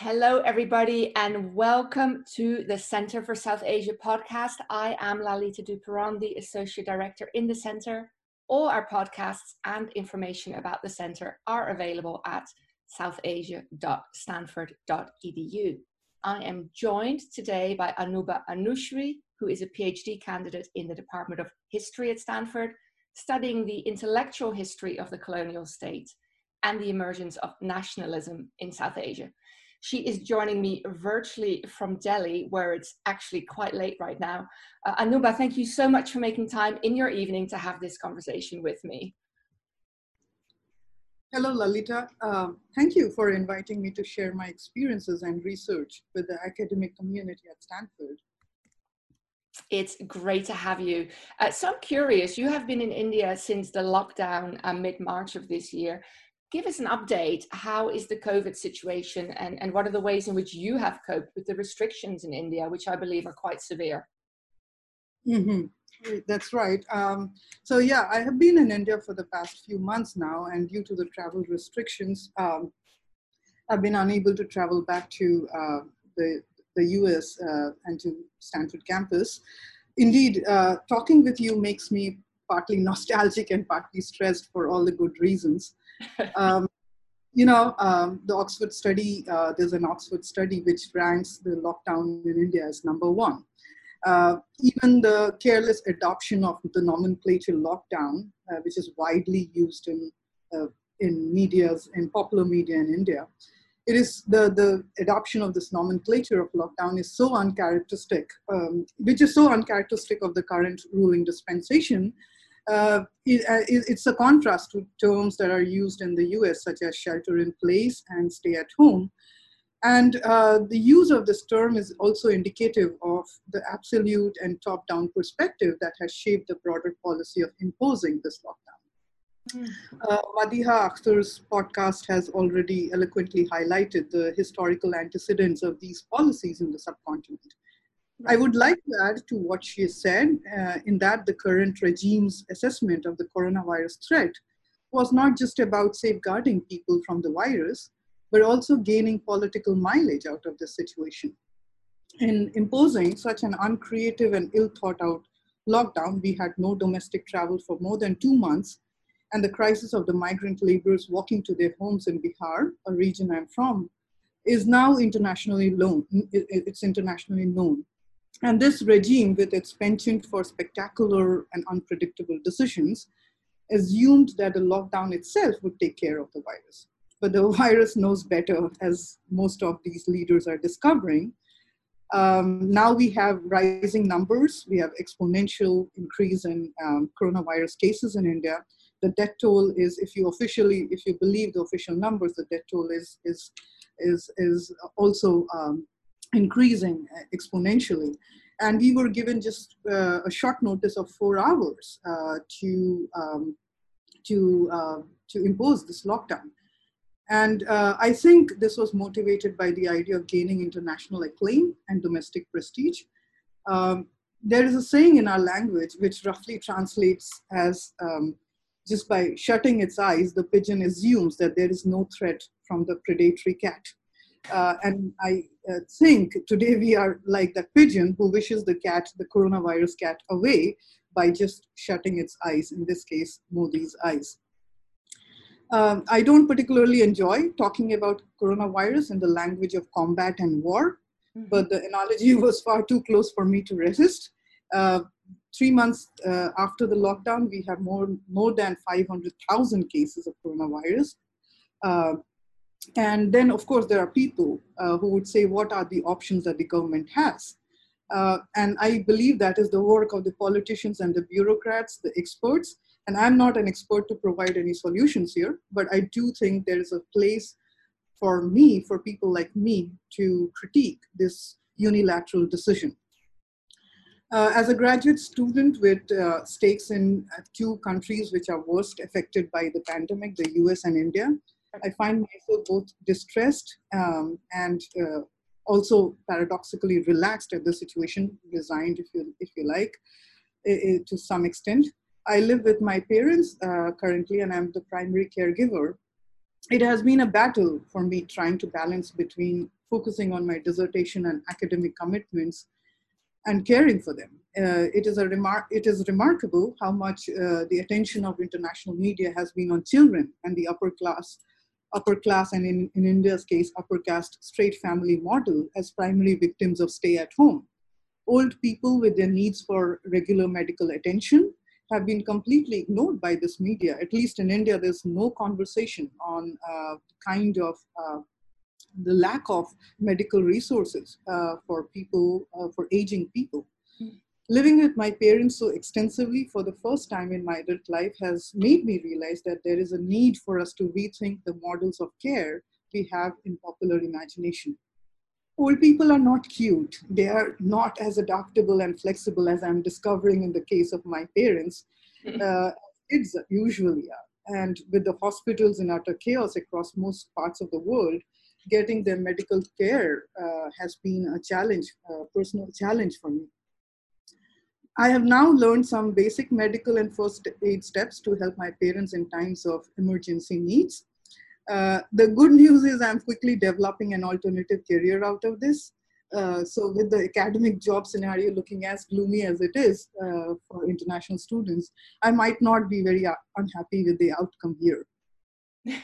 Hello, everybody, and welcome to the Center for South Asia podcast. I am Lalita Du Perron, the Associate Director in the Center. All our podcasts and information about the Center are available at southasia.stanford.edu. I am joined today by Anubha Anushree, who is a PhD candidate in the Department of History at Stanford, studying the intellectual history of the colonial state and the emergence of nationalism in South Asia. She is joining me virtually from Delhi, where it's actually quite late right now. Uh, Anubha, thank you so much for making time in your evening to have this conversation with me. Hello, Lalita. Um, thank you for inviting me to share my experiences and research with the academic community at Stanford. It's great to have you. Uh, so I'm curious, you have been in India since the lockdown uh, mid-March of this year give us an update. How is the COVID situation and, and what are the ways in which you have coped with the restrictions in India, which I believe are quite severe? Mm-hmm. That's right. Um, so, yeah, I have been in India for the past few months now, and due to the travel restrictions, um, I've been unable to travel back to uh, the, the US uh, and to Stanford campus. Indeed, uh, talking with you makes me partly nostalgic and partly stressed for all the good reasons um, you know, um, the Oxford study, uh, there's an Oxford study which ranks the lockdown in India as number one. Uh, even the careless adoption of the nomenclature lockdown, uh, which is widely used in, uh, in medias, in popular media in India, it is the, the adoption of this nomenclature of lockdown is so uncharacteristic, um, which is so uncharacteristic of the current ruling dispensation uh, it, uh, it's a contrast to terms that are used in the US, such as shelter in place and stay at home. And uh, the use of this term is also indicative of the absolute and top down perspective that has shaped the broader policy of imposing this lockdown. Mm. Uh, Madiha Akhtar's podcast has already eloquently highlighted the historical antecedents of these policies in the subcontinent. I would like to add to what she said uh, in that the current regime's assessment of the coronavirus threat was not just about safeguarding people from the virus, but also gaining political mileage out of the situation. In imposing such an uncreative and ill thought out lockdown, we had no domestic travel for more than two months, and the crisis of the migrant laborers walking to their homes in Bihar, a region I'm from, is now internationally known. It's internationally known. And this regime, with its penchant for spectacular and unpredictable decisions, assumed that the lockdown itself would take care of the virus. But the virus knows better, as most of these leaders are discovering. Um, now we have rising numbers. We have exponential increase in um, coronavirus cases in India. The death toll is, if you officially, if you believe the official numbers, the death toll is is is is also um, increasing exponentially. And we were given just uh, a short notice of four hours uh, to, um, to, uh, to impose this lockdown. And uh, I think this was motivated by the idea of gaining international acclaim and domestic prestige. Um, there is a saying in our language which roughly translates as um, just by shutting its eyes, the pigeon assumes that there is no threat from the predatory cat. Uh, and I uh, think today we are like that pigeon who wishes the cat, the coronavirus cat, away by just shutting its eyes, in this case, Modi's eyes. Um, I don't particularly enjoy talking about coronavirus in the language of combat and war, mm-hmm. but the analogy was far too close for me to resist. Uh, three months uh, after the lockdown, we have more, more than 500,000 cases of coronavirus. Uh, and then, of course, there are people uh, who would say, what are the options that the government has? Uh, and I believe that is the work of the politicians and the bureaucrats, the experts. And I'm not an expert to provide any solutions here, but I do think there is a place for me, for people like me, to critique this unilateral decision. Uh, as a graduate student with uh, stakes in uh, two countries which are worst affected by the pandemic, the US and India, I find myself both distressed um, and uh, also paradoxically relaxed at the situation, resigned, if you, if you like, to some extent. I live with my parents uh, currently, and I'm the primary caregiver. it has been a battle for me trying to balance between focusing on my dissertation and academic commitments and caring for them. Uh, it, is a remar- it is remarkable how much uh, the attention of international media has been on children and the upper class, upper class and in, in India's case, upper caste straight family model as primary victims of stay at home. Old people with their needs for regular medical attention have been completely ignored by this media. At least in India, there's no conversation on uh, kind of uh, the lack of medical resources uh, for people, uh, for aging people. Living with my parents so extensively for the first time in my adult life has made me realize that there is a need for us to rethink the models of care we have in popular imagination. Old people are not cute. They are not as adaptable and flexible as I'm discovering in the case of my parents. Uh, kids usually are. And with the hospitals in utter chaos across most parts of the world, getting their medical care uh, has been a challenge, a personal challenge for me. I have now learned some basic medical and first aid steps to help my parents in times of emergency needs. Uh, the good news is I'm quickly developing an alternative career out of this. Uh, so with the academic job scenario looking as gloomy as it is uh, for international students, I might not be very uh, unhappy with the outcome here.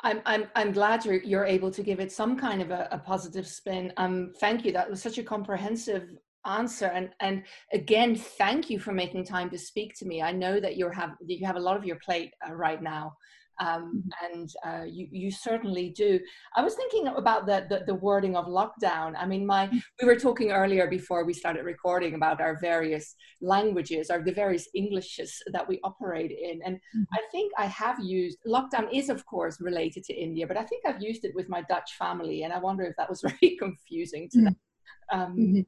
I'm, I'm, I'm glad you're, you're able to give it some kind of a, a positive spin. Um, thank you. That was such a comprehensive answer. And, and again, thank you for making time to speak to me. I know that you have, you have a lot of your plate uh, right now um, mm-hmm. and uh, you, you certainly do. I was thinking about the, the, the wording of lockdown. I mean, my mm. we were talking earlier before we started recording about our various languages or the various Englishes that we operate in, and mm-hmm. I think I have used lockdown is of course related to India, but I think I've used it with my Dutch family, and I wonder if that was very confusing to mm-hmm. them. Um, mm-hmm.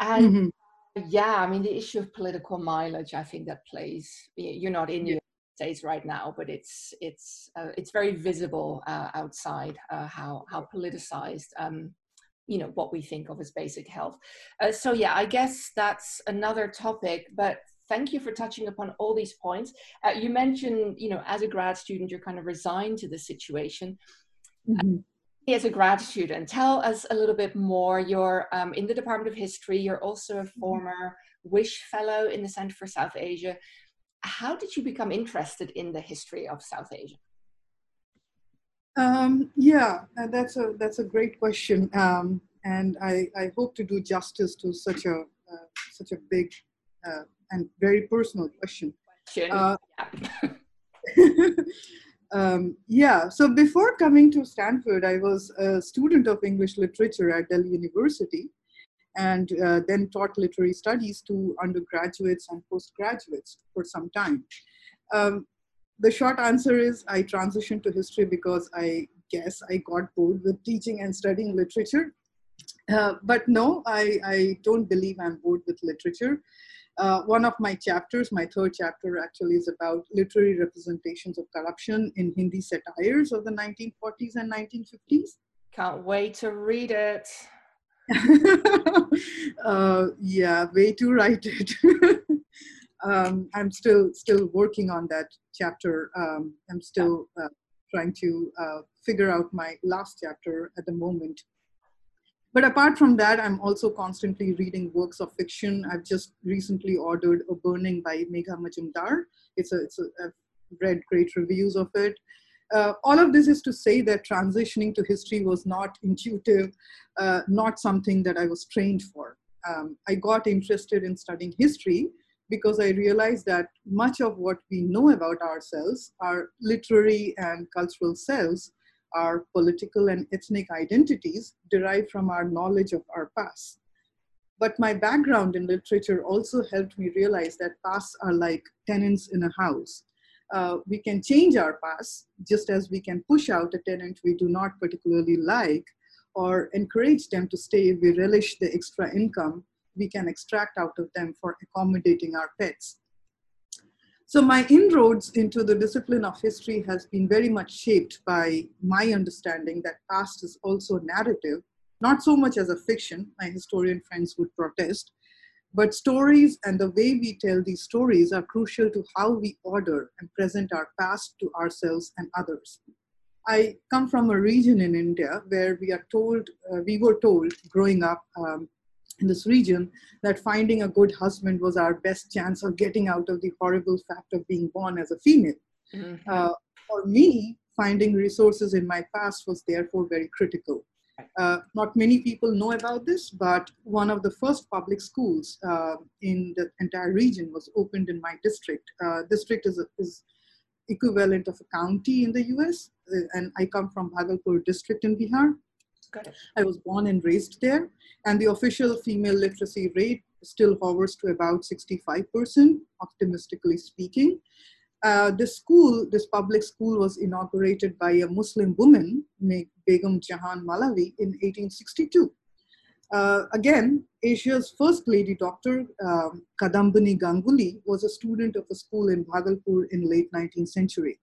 And mm-hmm. yeah, I mean the issue of political mileage, I think that plays. You're not in yeah states right now, but it's it's uh, it's very visible uh, outside uh, how how politicized um, you know what we think of as basic health. Uh, so yeah, I guess that's another topic, but. Thank you for touching upon all these points. Uh, you mentioned, you know, as a grad student, you're kind of resigned to the situation. Mm-hmm as a grad student, tell us a little bit more. You're um, in the Department of History. You're also a mm-hmm. former Wish Fellow in the Center for South Asia how did you become interested in the history of South Asia? Um, yeah, uh, that's a that's a great question, um, and I, I hope to do justice to such a uh, such a big uh, and very personal question. question. Uh, yeah. um, yeah. So before coming to Stanford, I was a student of English literature at Delhi University, and uh, then taught literary studies to undergraduates and postgraduates for some time. Um, the short answer is I transitioned to history because I guess I got bored with teaching and studying literature. Uh, but no, I, I, don't believe I'm bored with literature. Uh, one of my chapters, my third chapter actually is about literary representations of corruption in Hindi satires of the 1940s and 1950s. Can't wait to read it. uh, yeah, way to write it. um, I'm still still working on that chapter. Um, I'm still uh, trying to uh, figure out my last chapter at the moment. But apart from that, I'm also constantly reading works of fiction. I've just recently ordered A Burning by Megha Majumdar. It's a, it's a, I've read great reviews of it uh, all of this is to say that transitioning to history was not intuitive, uh, not something that I was trained for. Um, I got interested in studying history because I realized that much of what we know about ourselves, our literary and cultural selves, our political and ethnic identities derive from our knowledge of our past. But my background in literature also helped me realize that pasts are like tenants in a house uh, we can change our past just as we can push out a tenant we do not particularly like or encourage them to stay if we relish the extra income we can extract out of them for accommodating our pets. So my inroads into the discipline of history has been very much shaped by my understanding that past is also narrative, not so much as a fiction, my historian friends would protest, But stories and the way we tell these stories are crucial to how we order and present our past to ourselves and others. I come from a region in India where we are told, uh, we were told growing up um, in this region that finding a good husband was our best chance of getting out of the horrible fact of being born as a female. Mm-hmm. Uh, for me, finding resources in my past was therefore very critical. Uh, not many people know about this, but one of the first public schools uh, in the entire region was opened in my district. Uh, district is, a, is equivalent of a county in the US, uh, and I come from Bhagalpur district in Bihar. I was born and raised there, and the official female literacy rate still hovers to about 65%, optimistically speaking. Uh, this school, this public school was inaugurated by a Muslim woman, Begum Jahan Malavi, in 1862. Uh, again, Asia's first lady doctor, um, Kadambini Ganguly, was a student of a school in Bhagalpur in late 19th century.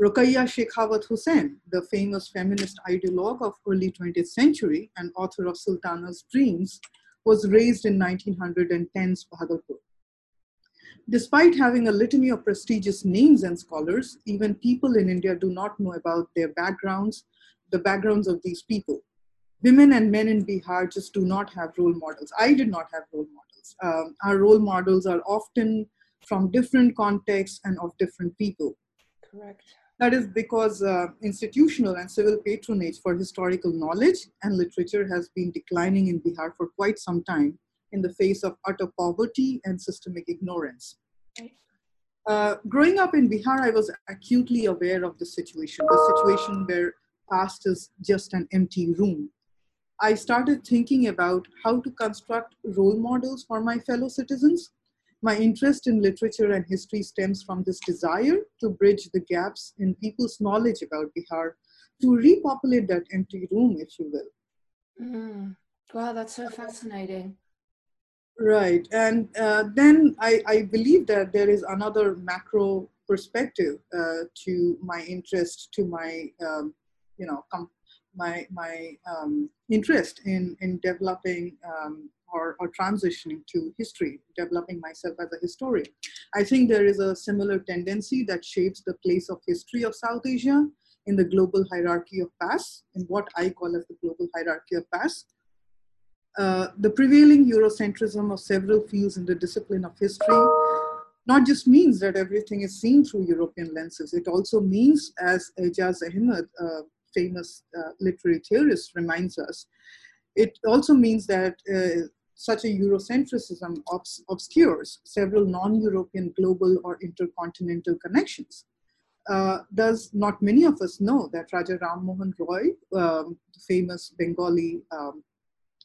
Rukaiya Sakhawat Hussain, the famous feminist ideologue of early 20th century and author of Sultana's Dreams, was raised in 1910's Bhagalpur. Despite having a litany of prestigious names and scholars, even people in India do not know about their backgrounds, the backgrounds of these people. Women and men in Bihar just do not have role models. I did not have role models. Um, our role models are often from different contexts and of different people. Correct. That is because uh, institutional and civil patronage for historical knowledge and literature has been declining in Bihar for quite some time in the face of utter poverty and systemic ignorance. Uh, growing up in Bihar, I was acutely aware of the situation, the situation where past is just an empty room. I started thinking about how to construct role models for my fellow citizens my interest in literature and history stems from this desire to bridge the gaps in people's knowledge about Bihar, to repopulate that empty room, if you will. Mm. Wow, that's so fascinating. Right. And uh, then I, I believe that there is another macro perspective uh, to my interest, to my, um, you know, com- my, my um, interest in, in developing um, or, or transitioning to history, developing myself as a historian. I think there is a similar tendency that shapes the place of history of South Asia in the global hierarchy of past, in what I call as the global hierarchy of past. Uh, the prevailing Eurocentrism of several fields in the discipline of history not just means that everything is seen through European lenses, it also means, as Aijaz Ahmad, a famous uh, literary theorist, reminds us, it also means that uh, such a Eurocentrism obs obscures several non-European global or intercontinental connections. Uh, does not many of us know that Raja Ram Mohan Roy, um, the famous Bengali um,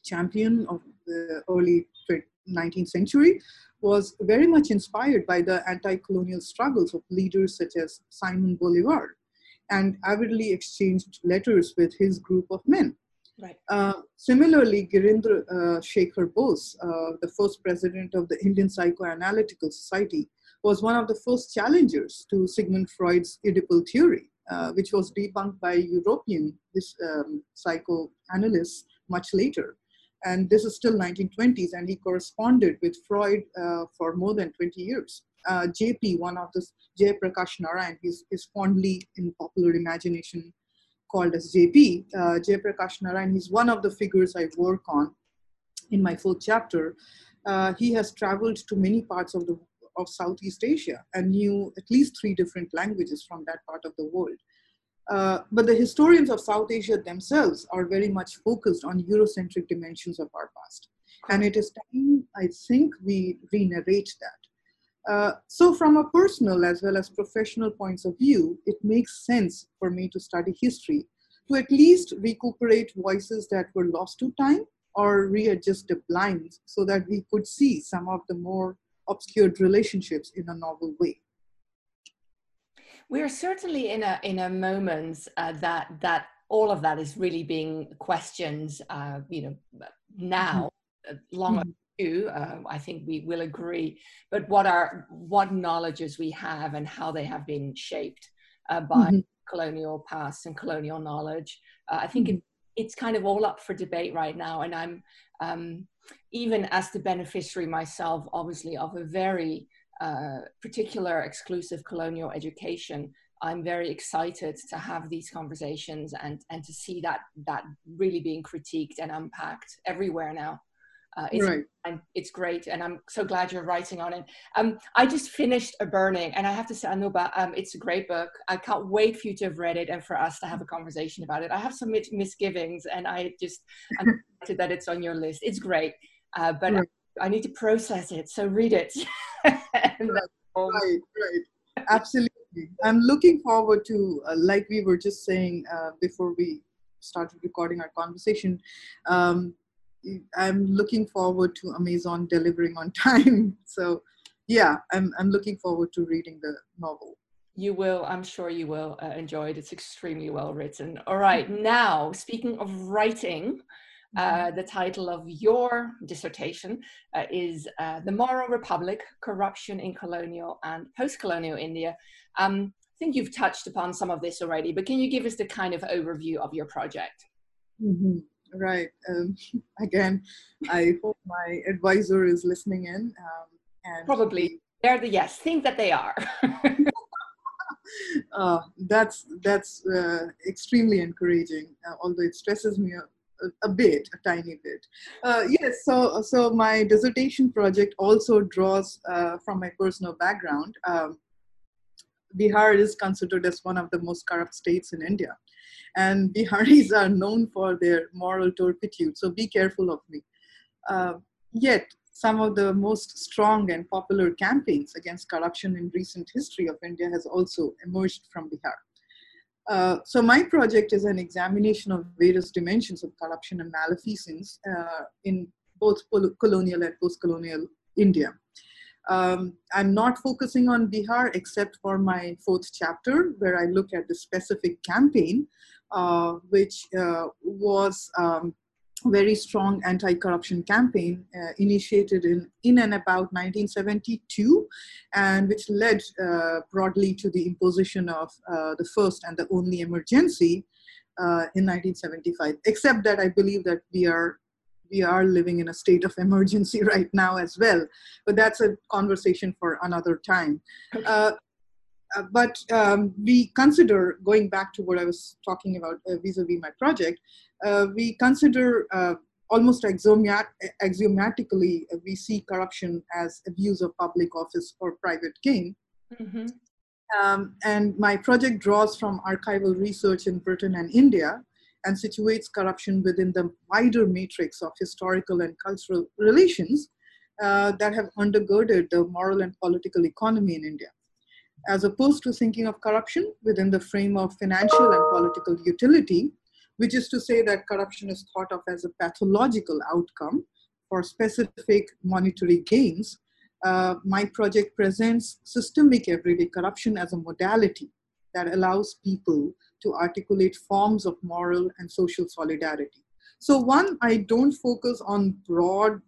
champion of the early 19th century, was very much inspired by the anti-colonial struggles of leaders such as Simon Bolivar and avidly exchanged letters with his group of men. Right. Uh, similarly, Girindra uh, Shekhar Bose, uh, the first president of the Indian Psychoanalytical Society, was one of the first challengers to Sigmund Freud's Oedipal theory, uh, which was debunked by European this, um, psychoanalysts much later. And this is still 1920s, and he corresponded with Freud uh, for more than 20 years. JP, one of the Jayaprakash Narayan, is, is fondly in popular imagination called as JP, uh, Jayaprakash Narayan. He's one of the figures I work on in my full chapter. Uh, he has traveled to many parts of the of Southeast Asia and knew at least three different languages from that part of the world. Uh, but the historians of South Asia themselves are very much focused on Eurocentric dimensions of our past. And it is time, I think, we re-narrate that. Uh, so from a personal as well as professional points of view, it makes sense for me to study history to at least recuperate voices that were lost to time or readjust the blinds so that we could see some of the more obscured relationships in a novel way. We are certainly in a in a moment uh, that that all of that is really being questioned. Uh, you know, now, mm-hmm. Uh, long mm-hmm uh, I think we will agree. But what are what knowledges we have and how they have been shaped uh, by mm-hmm. colonial past and colonial knowledge. Uh, I think mm-hmm. it's kind of all up for debate right now. And I'm, um, even as the beneficiary myself, obviously, of a very uh, particular exclusive colonial education, I'm very excited to have these conversations and, and to see that, that really being critiqued and unpacked everywhere now. Uh, it's, right. it's great, and I'm so glad you're writing on it. Um, I just finished A Burning, and I have to say, Anubha, um, it's a great book. I can't wait for you to have read it and for us to have a conversation about it. I have some misgivings, and I just I'm excited that it's on your list. It's great, uh, but right. I, I, need to process it. So read it. right, right, right, absolutely. I'm looking forward to, uh, like we were just saying uh, before we started recording our conversation. Um, I'm looking forward to Amazon delivering on time. So, yeah, I'm I'm looking forward to reading the novel. You will, I'm sure you will uh, enjoy it. It's extremely well written. All right, now speaking of writing, uh, mm-hmm. the title of your dissertation uh, is uh, The Moral Republic Corruption in Colonial and Post Colonial India. Um, I think you've touched upon some of this already, but can you give us the kind of overview of your project? Mm-hmm. Right. Um, again, I hope my advisor is listening in. Um, and Probably. They're the yes. Think that they are. uh, that's that's uh, extremely encouraging. Uh, although it stresses me a, a, bit, a tiny bit. Uh, yes. So so my dissertation project also draws uh, from my personal background. Um, Bihar is considered as one of the most corrupt states in India. And Biharis are known for their moral turpitude, so be careful of me. Uh, yet, some of the most strong and popular campaigns against corruption in recent history of India has also emerged from Bihar. Uh, so my project is an examination of various dimensions of corruption and malfeasance uh, in both colonial and post-colonial India. Um, I'm not focusing on Bihar except for my fourth chapter, where I look at the specific campaign, which uh, was um, very strong anti-corruption campaign uh, initiated in, in and about 1972 and which led uh, broadly to the imposition of uh, the first and the only emergency uh, in 1975 except that i believe that we are we are living in a state of emergency right now as well. But that's a conversation for another time. Uh, uh, but um, we consider, going back to what I was talking about uh, vis-a-vis my project, uh, we consider uh, almost axiomat axiomatically, uh, we see corruption as abuse of public office or private gain. Mm-hmm. Um, and my project draws from archival research in Britain and India, and situates corruption within the wider matrix of historical and cultural relations uh, that have undergirded the moral and political economy in India. As opposed to thinking of corruption within the frame of financial and political utility, which is to say that corruption is thought of as a pathological outcome for specific monetary gains, uh, my project presents systemic everyday corruption as a modality that allows people to articulate forms of moral and social solidarity. So, one, I don't focus on broad,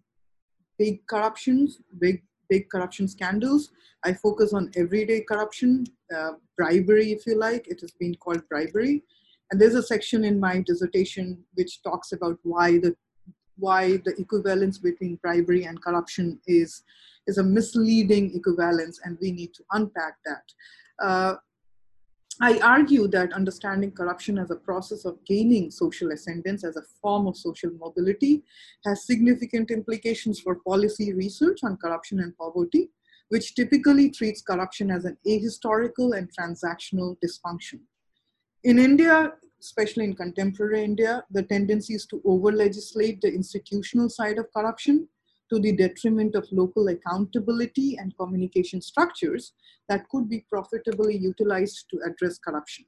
big corruptions, big, big corruption scandals. I focus on everyday corruption, uh, bribery, if you like. It has been called bribery. And there's a section in my dissertation which talks about why the why the equivalence between bribery and corruption is is a misleading equivalence, and we need to unpack that. Uh, I argue that understanding corruption as a process of gaining social ascendance as a form of social mobility has significant implications for policy research on corruption and poverty, which typically treats corruption as an ahistorical and transactional dysfunction. In India, especially in contemporary India, the tendency is to over legislate the institutional side of corruption to the detriment of local accountability and communication structures that could be profitably utilized to address corruption.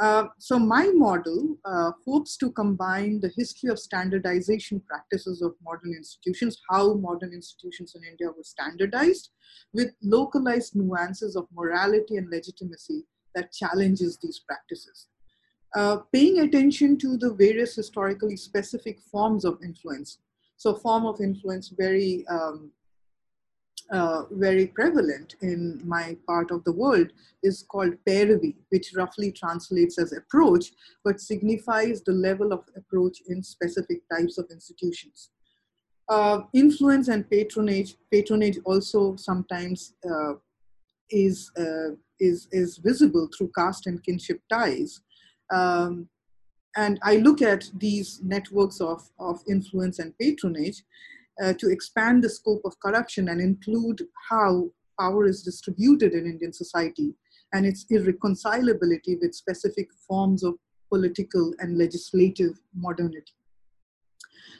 Uh, so my model uh, hopes to combine the history of standardization practices of modern institutions, how modern institutions in India were standardized, with localized nuances of morality and legitimacy that challenges these practices. Uh, paying attention to the various historically specific forms of influence so form of influence very um, uh, very prevalent in my part of the world is called Pairavi, which roughly translates as approach, but signifies the level of approach in specific types of institutions. Uh, influence and patronage, patronage also sometimes uh, is, uh, is, is visible through caste and kinship ties. Um, and I look at these networks of, of influence and patronage uh, to expand the scope of corruption and include how power is distributed in Indian society and its irreconcilability with specific forms of political and legislative modernity.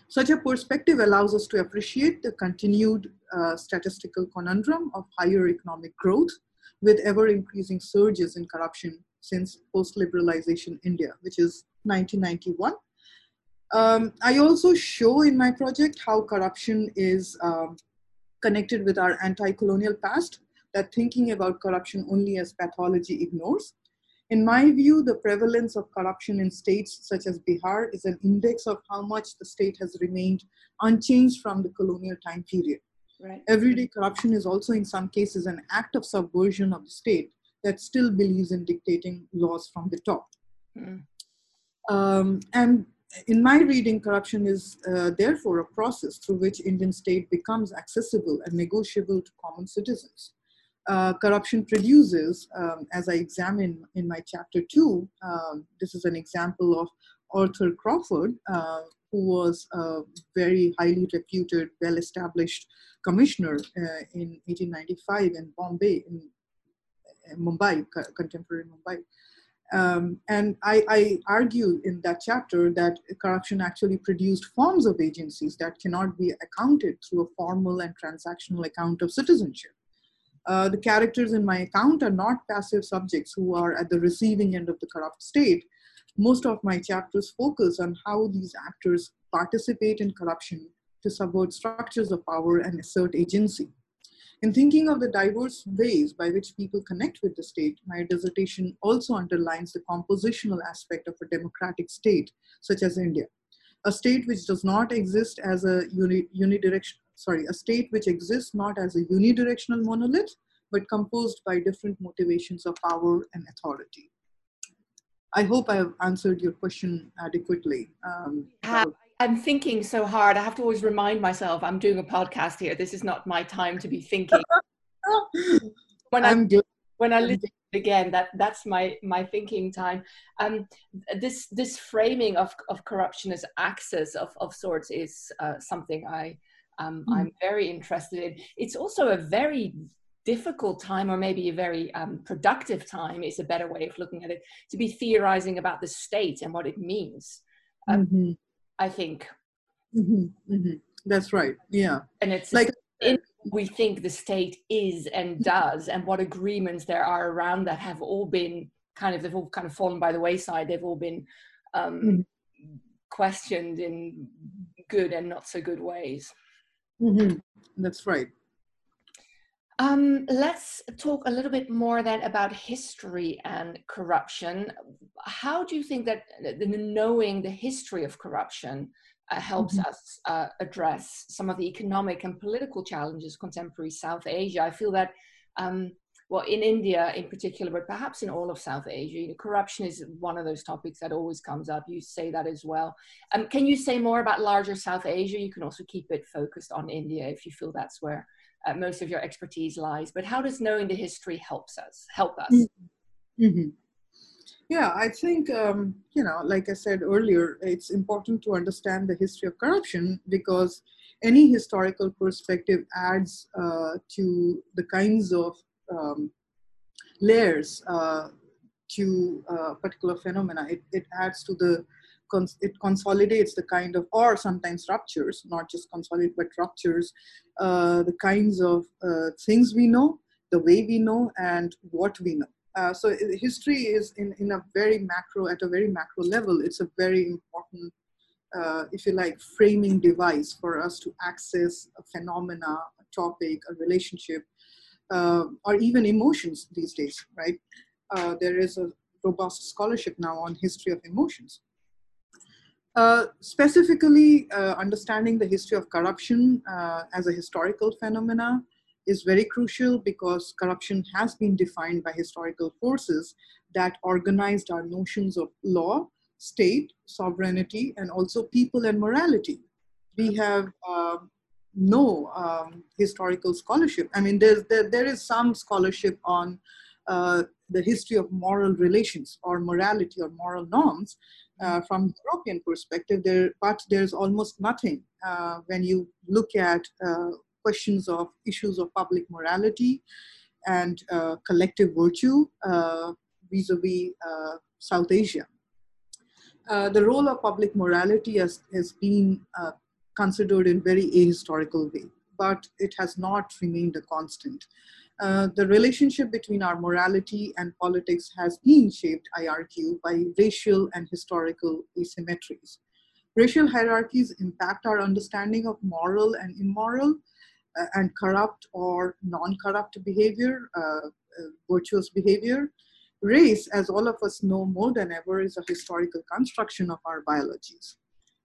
Such a perspective allows us to appreciate the continued uh, statistical conundrum of higher economic growth with ever increasing surges in corruption since post liberalization India, which is 1991. Um, I also show in my project how corruption is um, connected with our anti colonial past, that thinking about corruption only as pathology ignores. In my view, the prevalence of corruption in states such as Bihar is an index of how much the state has remained unchanged from the colonial time period. Right. Everyday corruption is also, in some cases, an act of subversion of the state that still believes in dictating laws from the top. Mm. Um, and in my reading, corruption is uh, therefore a process through which Indian state becomes accessible and negotiable to common citizens. Uh, corruption produces, um, as I examine in my chapter two, um, this is an example of Arthur Crawford, uh, who was a very highly reputed, well-established commissioner uh, in 1895 in Bombay, in, in Mumbai, contemporary Mumbai. Um, and I, I, argue in that chapter that corruption actually produced forms of agencies that cannot be accounted through a formal and transactional account of citizenship. Uh, the characters in my account are not passive subjects who are at the receiving end of the corrupt state. Most of my chapters focus on how these actors participate in corruption to subvert structures of power and assert agency. In thinking of the diverse ways by which people connect with the state, my dissertation also underlines the compositional aspect of a democratic state, such as India. A state which does not exist as a uni, unidirectional, sorry, a state which exists not as a unidirectional monolith, but composed by different motivations of power and authority. I hope I have answered your question adequately. Um, I'm thinking so hard. I have to always remind myself I'm doing a podcast here. This is not my time to be thinking. when I'm I, when I listen again, that that's my my thinking time. Um, this this framing of, of corruption as access of, of sorts is uh, something I um, mm. I'm very interested in. It's also a very difficult time or maybe a very um, productive time is a better way of looking at it to be theorizing about the state and what it means um, mm-hmm. I think. Mm-hmm, mm-hmm. That's right. Yeah. And it's like in, we think the state is and does, and what agreements there are around that have all been kind of they've all kind of fallen by the wayside. They've all been um, mm-hmm. questioned in good and not so good ways. Mm-hmm. That's right. Um, let's talk a little bit more then about history and corruption. How do you think that the, knowing the history of corruption uh, helps mm-hmm. us uh, address some of the economic and political challenges contemporary South Asia? I feel that, um, well, in India in particular, but perhaps in all of South Asia, you know, corruption is one of those topics that always comes up. You say that as well. Um, can you say more about larger South Asia? You can also keep it focused on India if you feel that's where uh, most of your expertise lies. But how does knowing the history helps us help us? Mm-hmm. mm-hmm. Yeah, I think um, you know, like I said earlier, it's important to understand the history of corruption because any historical perspective adds uh, to the kinds of um, layers uh, to uh, particular phenomena. It, it adds to the cons- it consolidates the kind of, or sometimes ruptures, not just consolidate, but ruptures uh, the kinds of uh, things we know, the way we know, and what we know. Uh, so history is in, in a very macro, at a very macro level, it's a very important, uh, if you like, framing device for us to access a phenomena, a topic, a relationship, uh, or even emotions these days, right? Uh, there is a robust scholarship now on history of emotions. Uh, specifically, uh, understanding the history of corruption uh, as a historical phenomena is very crucial because corruption has been defined by historical forces that organized our notions of law, state, sovereignty, and also people and morality. We have uh, no um, historical scholarship. I mean, there's, there, there is some scholarship on uh, the history of moral relations or morality or moral norms uh, from European perspective, there, but there's almost nothing uh, when you look at uh, questions of issues of public morality and uh, collective virtue uh, vis-a-vis South Asia. the role of public morality has, has been considered in very ahistorical way, but it has not remained a constant. Uh, the relationship between our morality and politics has been shaped, I argue, by racial and historical asymmetries. Racial hierarchies impact our understanding of moral and immoral uh, and corrupt or non-corrupt behavior, uh, uh virtuous behavior. Race, as all of us know more than ever, is a historical construction of our biologies.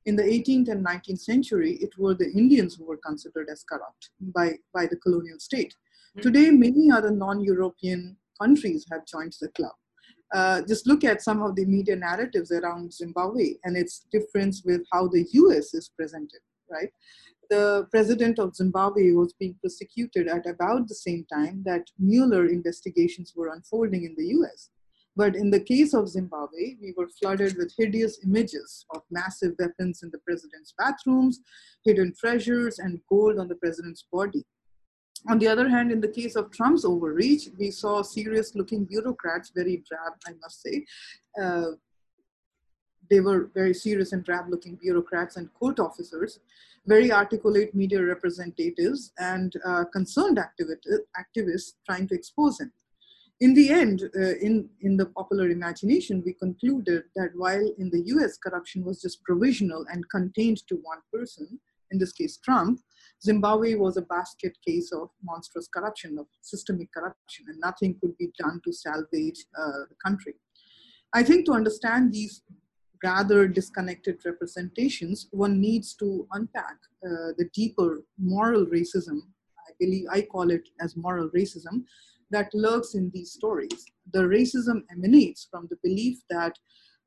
In the 18th and 19th century, it were the Indians who were considered as corrupt by, by the colonial state. Mm-hmm. Today, many other non-European countries have joined the club. Uh, just look at some of the media narratives around Zimbabwe and its difference with how the US is presented, right? The president of Zimbabwe was being prosecuted at about the same time that Mueller investigations were unfolding in the US. But in the case of Zimbabwe, we were flooded with hideous images of massive weapons in the president's bathrooms, hidden treasures, and gold on the president's body. On the other hand, in the case of Trump's overreach, we saw serious looking bureaucrats, very drab, I must say. Uh, they were very serious and drab looking bureaucrats and court officers, very articulate media representatives, and uh, concerned activists trying to expose him in the end, uh, in, in the popular imagination, we concluded that while in the US corruption was just provisional and contained to one person, in this case Trump, Zimbabwe was a basket case of monstrous corruption, of systemic corruption, and nothing could be done to salvage uh, the country. I think to understand these rather disconnected representations, one needs to unpack uh, the deeper moral racism. I believe I call it as moral racism, that lurks in these stories. The racism emanates from the belief that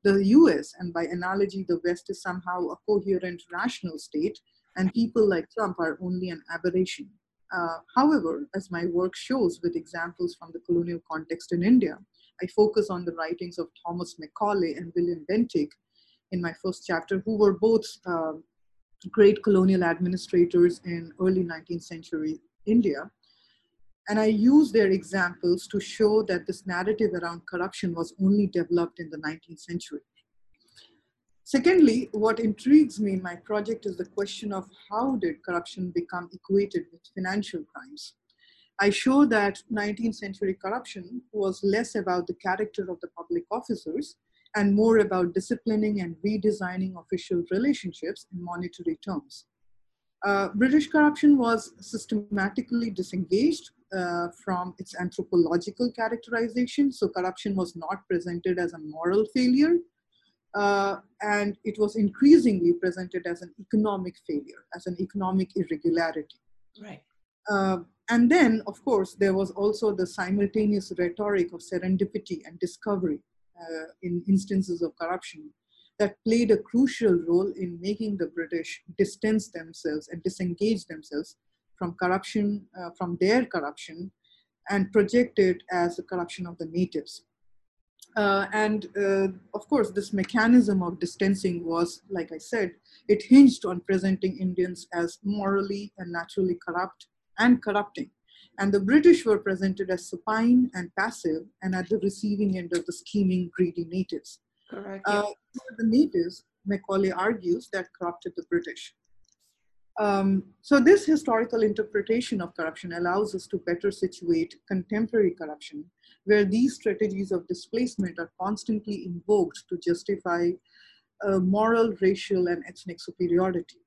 the US, and by analogy, the West, is somehow a coherent, rational state, and people like Trump are only an aberration. Uh, however, as my work shows with examples from the colonial context in India, I focus on the writings of Thomas Macaulay and William Bentinck in my first chapter, who were both uh, great colonial administrators in early 19th century India and I use their examples to show that this narrative around corruption was only developed in the 19th century. Secondly, what intrigues me in my project is the question of how did corruption become equated with financial crimes? I show that 19th century corruption was less about the character of the public officers and more about disciplining and redesigning official relationships in monetary terms. Uh, British corruption was systematically disengaged uh, from its anthropological characterization. So corruption was not presented as a moral failure, uh, and it was increasingly presented as an economic failure, as an economic irregularity. Right. Uh, and then, of course, there was also the simultaneous rhetoric of serendipity and discovery uh, in instances of corruption that played a crucial role in making the British distance themselves and disengage themselves from corruption, uh, from their corruption, and project it as the corruption of the natives. Uh, and uh, of course, this mechanism of distancing was, like I said, it hinged on presenting Indians as morally and naturally corrupt and corrupting. And the British were presented as supine and passive and at the receiving end of the scheming, greedy natives. Correct. Uh, the natives, Macaulay argues, that corrupted the British. Um, so this historical interpretation of corruption allows us to better situate contemporary corruption, where these strategies of displacement are constantly invoked to justify uh, moral, racial, and ethnic superiority.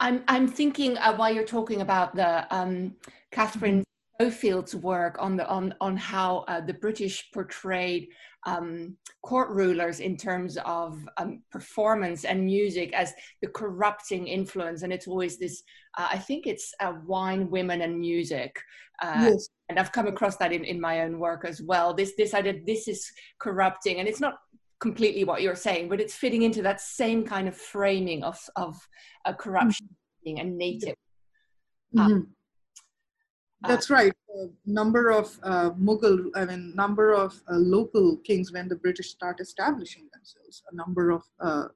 I'm, I'm thinking uh, while you're talking about the um, Catherine Field's work on the on on how uh, the British portrayed um, court rulers in terms of um, performance and music as the corrupting influence, and it's always this. Uh, I think it's uh, wine, women, and music. Uh, yes. And I've come across that in, in my own work as well. This this idea this is corrupting, and it's not completely what you're saying, but it's fitting into that same kind of framing of of uh, corruption mm-hmm. being a native. Mm-hmm. Uh, That's right. A number of uh, Mughal, I mean, number of uh, local kings when the British start establishing themselves. A number of uh,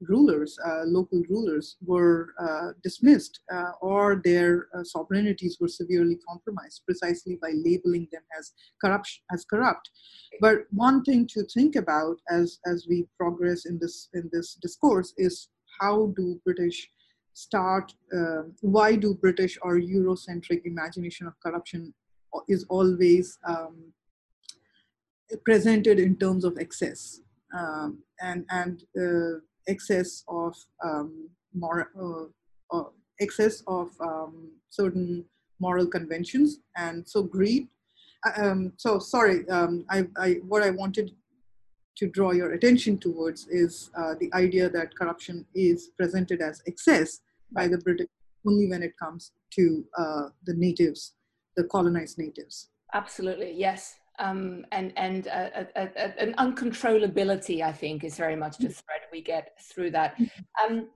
rulers, uh, local rulers, were uh, dismissed, or their sovereignties were severely compromised, precisely by labeling them as corrupt. As corrupt. But one thing to think about as as we progress in this in this discourse is how do British start uh, why do british or eurocentric imagination of corruption is always um, presented in terms of excess? Um, and and uh, excess of um, more uh, uh, excess of um, certain moral conventions and so greed. Uh, um, so sorry um, I, I, what i wanted to draw your attention towards is uh, the idea that corruption is presented as excess by the British only when it comes to uh, the natives, the colonized natives. Absolutely, yes. Um, and and uh, an uncontrollability, I think, is very much the thread we get through that. Um,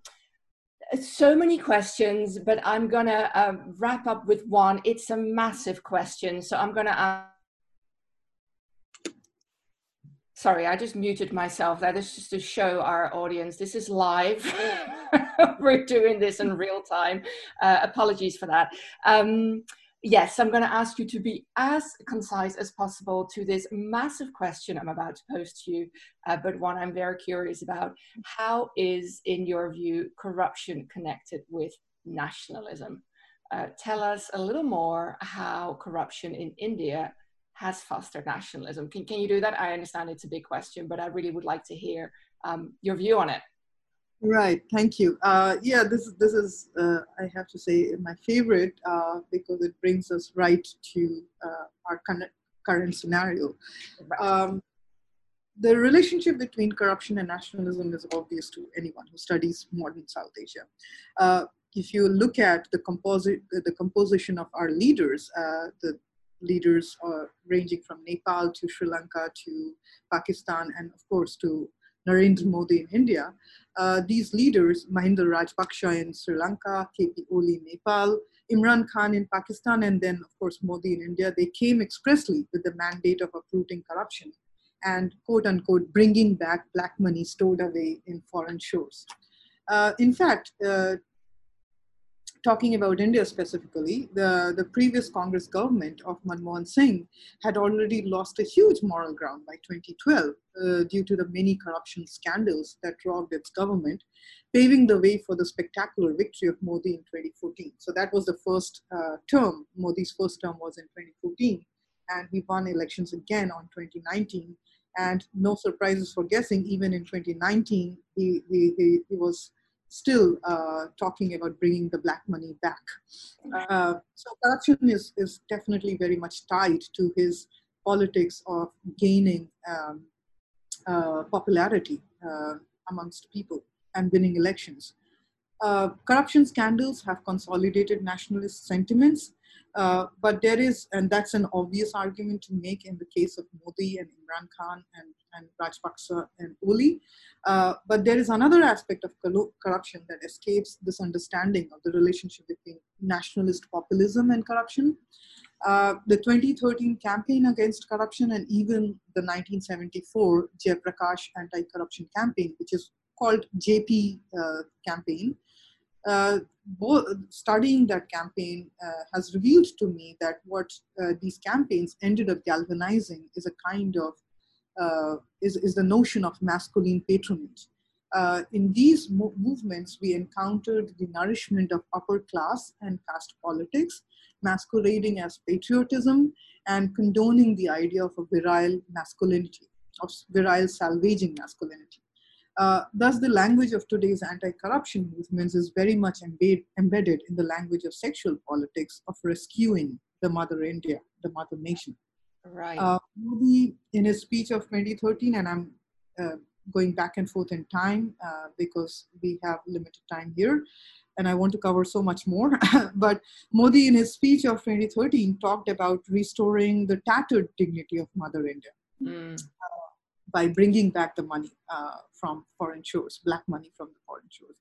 so many questions, but I'm gonna uh, wrap up with one. It's a massive question, so I'm gonna ask Sorry, I just muted myself. That is just to show our audience this is live. We're doing this in real time. Uh, apologies for that. Um, yes, I'm going to ask you to be as concise as possible to this massive question I'm about to pose to you, uh, but one I'm very curious about. How is, in your view, corruption connected with nationalism? Uh, tell us a little more how corruption in India has fostered nationalism. Can, can you do that? I understand it's a big question, but I really would like to hear um, your view on it. Right, thank you. Uh, yeah, this this is uh, I have to say my favorite uh, because it brings us right to uh, our current scenario. Um, the relationship between corruption and nationalism is obvious to anyone who studies modern South Asia. Uh, if you look at the composite the composition of our leaders, uh, the leaders uh, ranging from Nepal to Sri Lanka to Pakistan and of course to Narendra Modi in India. Uh, these leaders, Mahinda Rajapaksa in Sri Lanka, KP Oli in Nepal, Imran Khan in Pakistan, and then of course Modi in India, they came expressly with the mandate of uprooting corruption and quote unquote bringing back black money stored away in foreign shores. Uh, in fact, uh, talking about India specifically, the, the previous Congress government of Manmohan Singh had already lost a huge moral ground by 2012 uh, due to the many corruption scandals that robbed its government, paving the way for the spectacular victory of Modi in 2014. So that was the first uh, term. Modi's first term was in 2014, and he won elections again on 2019. And no surprises for guessing, even in 2019, he, he, he, he was still uh, talking about bringing the black money back. Uh, so corruption is, is definitely very much tied to his politics of gaining um, uh, popularity uh, amongst people and winning elections. Uh, corruption scandals have consolidated nationalist sentiments uh, but there is, and that's an obvious argument to make in the case of Modi and Imran Khan and, and Rajapaksa and Oli. Uh, but there is another aspect of corruption that escapes this understanding of the relationship between nationalist populism and corruption. Uh, the 2013 campaign against corruption and even the 1974 Jayaprakash anti-corruption campaign, which is called JP uh, campaign, uh, studying that campaign uh, has revealed to me that what uh, these campaigns ended up galvanizing is a kind of is, is the notion of masculine patronage. Uh, in these mo- movements, we encountered the nourishment of upper class and caste politics, masquerading as patriotism and condoning the idea of a virile masculinity, of virile salvaging masculinity. Uh, thus, the language of today's anti corruption movements is very much embed, embedded in the language of sexual politics, of rescuing the mother India, the mother nation. Right. Uh, Modi, in his speech of 2013, and I'm uh, going back and forth in time uh, because we have limited time here, and I want to cover so much more. but Modi, in his speech of 2013, talked about restoring the tattered dignity of Mother India. Mm. By bringing back the money uh, from foreign shores, black money from the foreign shores.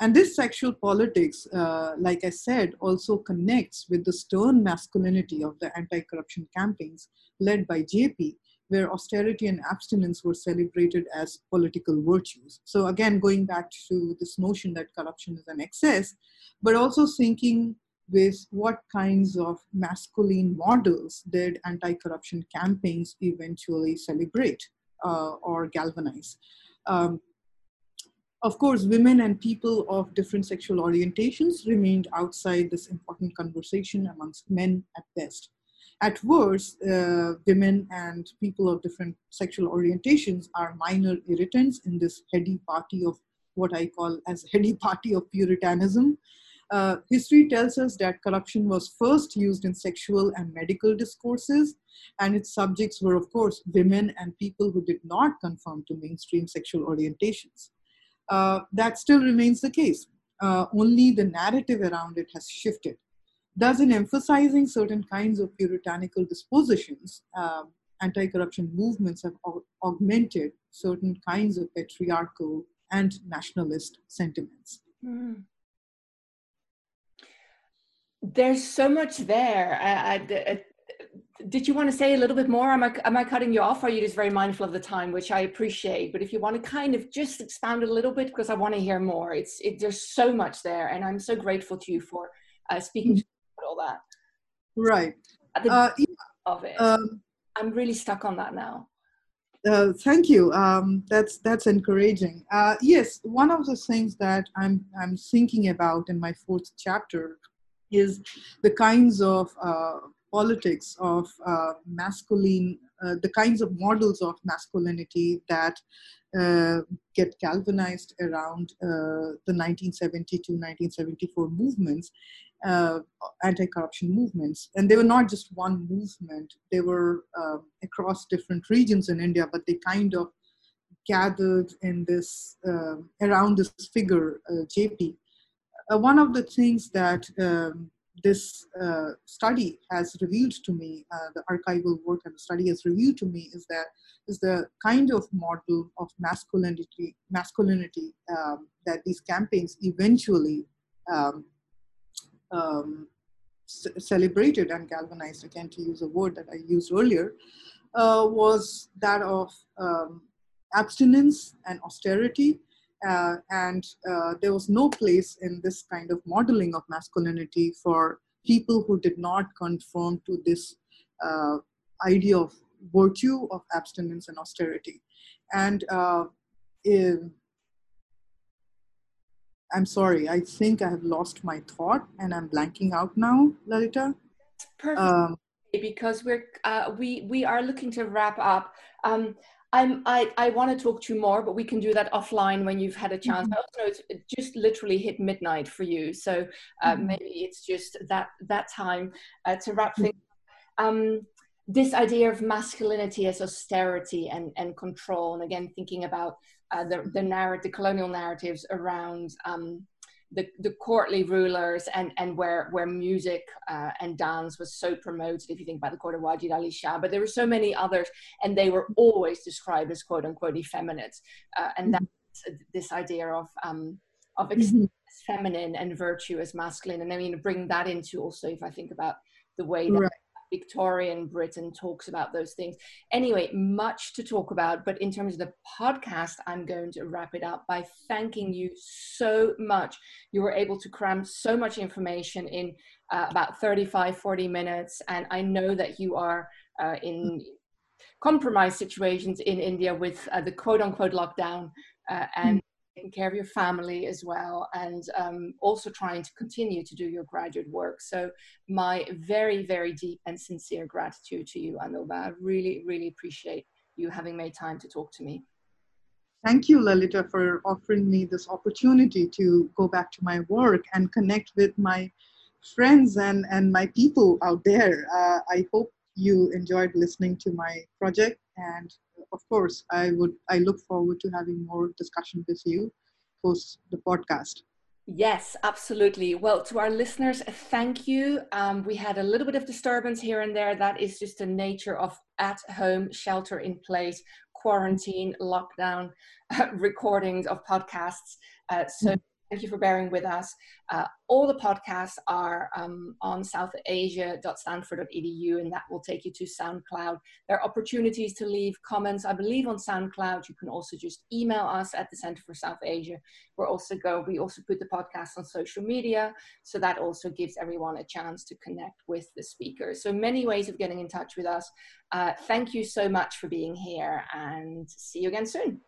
And this sexual politics, uh, like I said, also connects with the stern masculinity of the anti corruption campaigns led by JP, where austerity and abstinence were celebrated as political virtues. So, again, going back to this notion that corruption is an excess, but also thinking with what kinds of masculine models did anti corruption campaigns eventually celebrate or galvanize. Um, of course, women and people of different sexual orientations remained outside this important conversation amongst men at best. At worst, uh, women and people of different sexual orientations are minor irritants in this heady party of what I call as heady party of puritanism. Uh, history tells us that corruption was first used in sexual and medical discourses, and its subjects were, of course, women and people who did not conform to mainstream sexual orientations uh, that still remains the case. Uh, only the narrative around it has shifted. Thus, in emphasizing certain kinds of puritanical dispositions, um, anti corruption movements have aug- augmented certain kinds of patriarchal and nationalist sentiments. Mm. There's so much there. I, I, did you want to say a little bit more? Am I, am I cutting you off? Or are you just very mindful of the time, which I appreciate? But if you want to kind of just expound a little bit, because I want to hear more. It's it, there's so much there, and I'm so grateful to you for uh, speaking mm-hmm. all that. Right. Uh, yeah. Of it, um, I'm really stuck on that now. Uh, thank you. Um, that's that's encouraging. Uh, yes, one of the things that I'm I'm thinking about in my fourth chapter is the kinds of uh, politics of uh, masculine, uh, the kinds of models of masculinity that uh, get galvanized around uh, the 1972 1974 movements, uh, anti corruption movements. And they were not just one movement, they were uh, across different regions in India, but they kind of gathered in this, around this figure, JP. One of the things that um, this uh, study has revealed to me, uh, the archival work and the study has revealed to me is that is the kind of model of masculinity, masculinity um, that these campaigns eventually um, um, c- celebrated and galvanized, again to use a word that I used earlier, uh, was that of um, abstinence and austerity uh, and uh, there was no place in this kind of modeling of masculinity for people who did not conform to this uh, idea of virtue of abstinence and austerity. And uh, in, I'm sorry, I think I have lost my thought and I'm blanking out now, Lalita. Perfect. Um, because we're uh, we we are looking to wrap up. Um, I'm, I, I want to talk to you more, but we can do that offline when you've had a chance. Mm-hmm. I also know it's just literally hit midnight for you, so uh, mm-hmm. maybe it's just that that time uh, to wrap mm-hmm. things. Um, this idea of masculinity as austerity and, and control, and again thinking about uh, the the narrative, the colonial narratives around um, the, the courtly rulers and, and where, where music uh, and dance was so promoted, if you think about the court of Wajid Ali Shah, but there were so many others, and they were always described as quote unquote effeminate. Uh, and mm-hmm. that's this idea of, um, of mm-hmm. feminine and virtue as masculine. And I mean, bring that into also, if I think about the way that right. Victorian Britain talks about those things. Anyway, much to talk about, but in terms of the podcast, I'm going to wrap it up by thanking you so much. You were able to cram so much information in uh, about 35, 40 minutes, and I know that you are uh, in compromised situations in India with uh, the quote unquote lockdown uh, and taking care of your family as well, and um, also trying to continue to do your graduate work. So, my very, very deep and sincere gratitude to you, Anubha. I really, really appreciate you having made time to talk to me. Thank you, Lalita, for offering me this opportunity to go back to my work and connect with my friends and, and my people out there. Uh, I hope you enjoyed listening to my project. And of course, I would I look forward to having more discussion with you post the podcast. Yes, absolutely. Well, to our listeners, thank you. Um, we had a little bit of disturbance here and there. That is just the nature of at home, shelter in place, quarantine, lockdown uh, recordings of podcasts. Uh, so Thank you for bearing with us. Uh, all the podcasts are um, on southasia.stanford.edu, and that will take you to SoundCloud. There are opportunities to leave comments, I believe, on SoundCloud. You can also just email us at the Center for South Asia. We're also go. We also put the podcast on social media, so that also gives everyone a chance to connect with the speakers. So many ways of getting in touch with us. Uh, thank you so much for being here, and see you again soon.